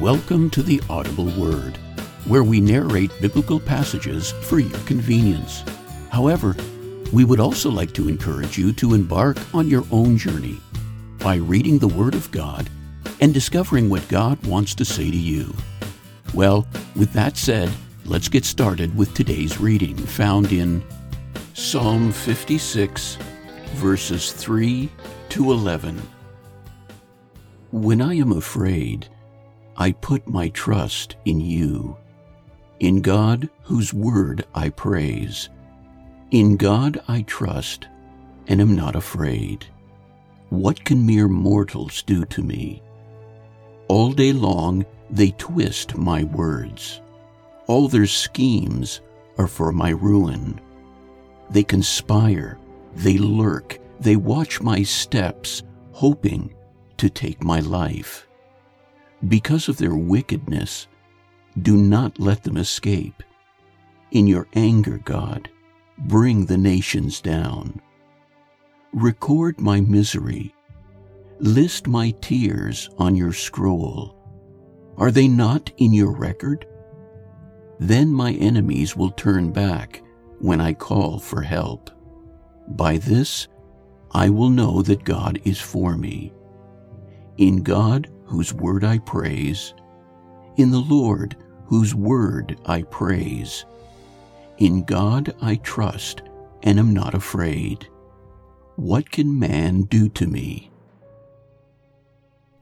Welcome to the Audible Word, where we narrate biblical passages for your convenience. However, we would also like to encourage you to embark on your own journey by reading the Word of God and discovering what God wants to say to you. Well, with that said, let's get started with today's reading found in Psalm 56, verses 3 to 11. When I am afraid, I put my trust in you, in God whose word I praise. In God I trust and am not afraid. What can mere mortals do to me? All day long they twist my words. All their schemes are for my ruin. They conspire, they lurk, they watch my steps, hoping to take my life because of their wickedness, do not let them escape. In your anger, God, bring the nations down. Record my misery. List my tears on your scroll. Are they not in your record? Then my enemies will turn back when I call for help. By this, I will know that God is for me. In God, whose word I praise, in the Lord, whose word I praise. In God I trust and am not afraid. What can man do to me?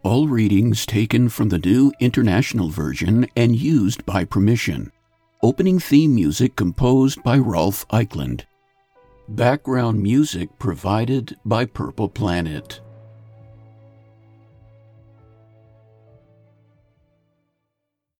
All readings taken from the New International Version and used by permission. Opening theme music composed by Rolf Eichland. Background music provided by Purple Planet.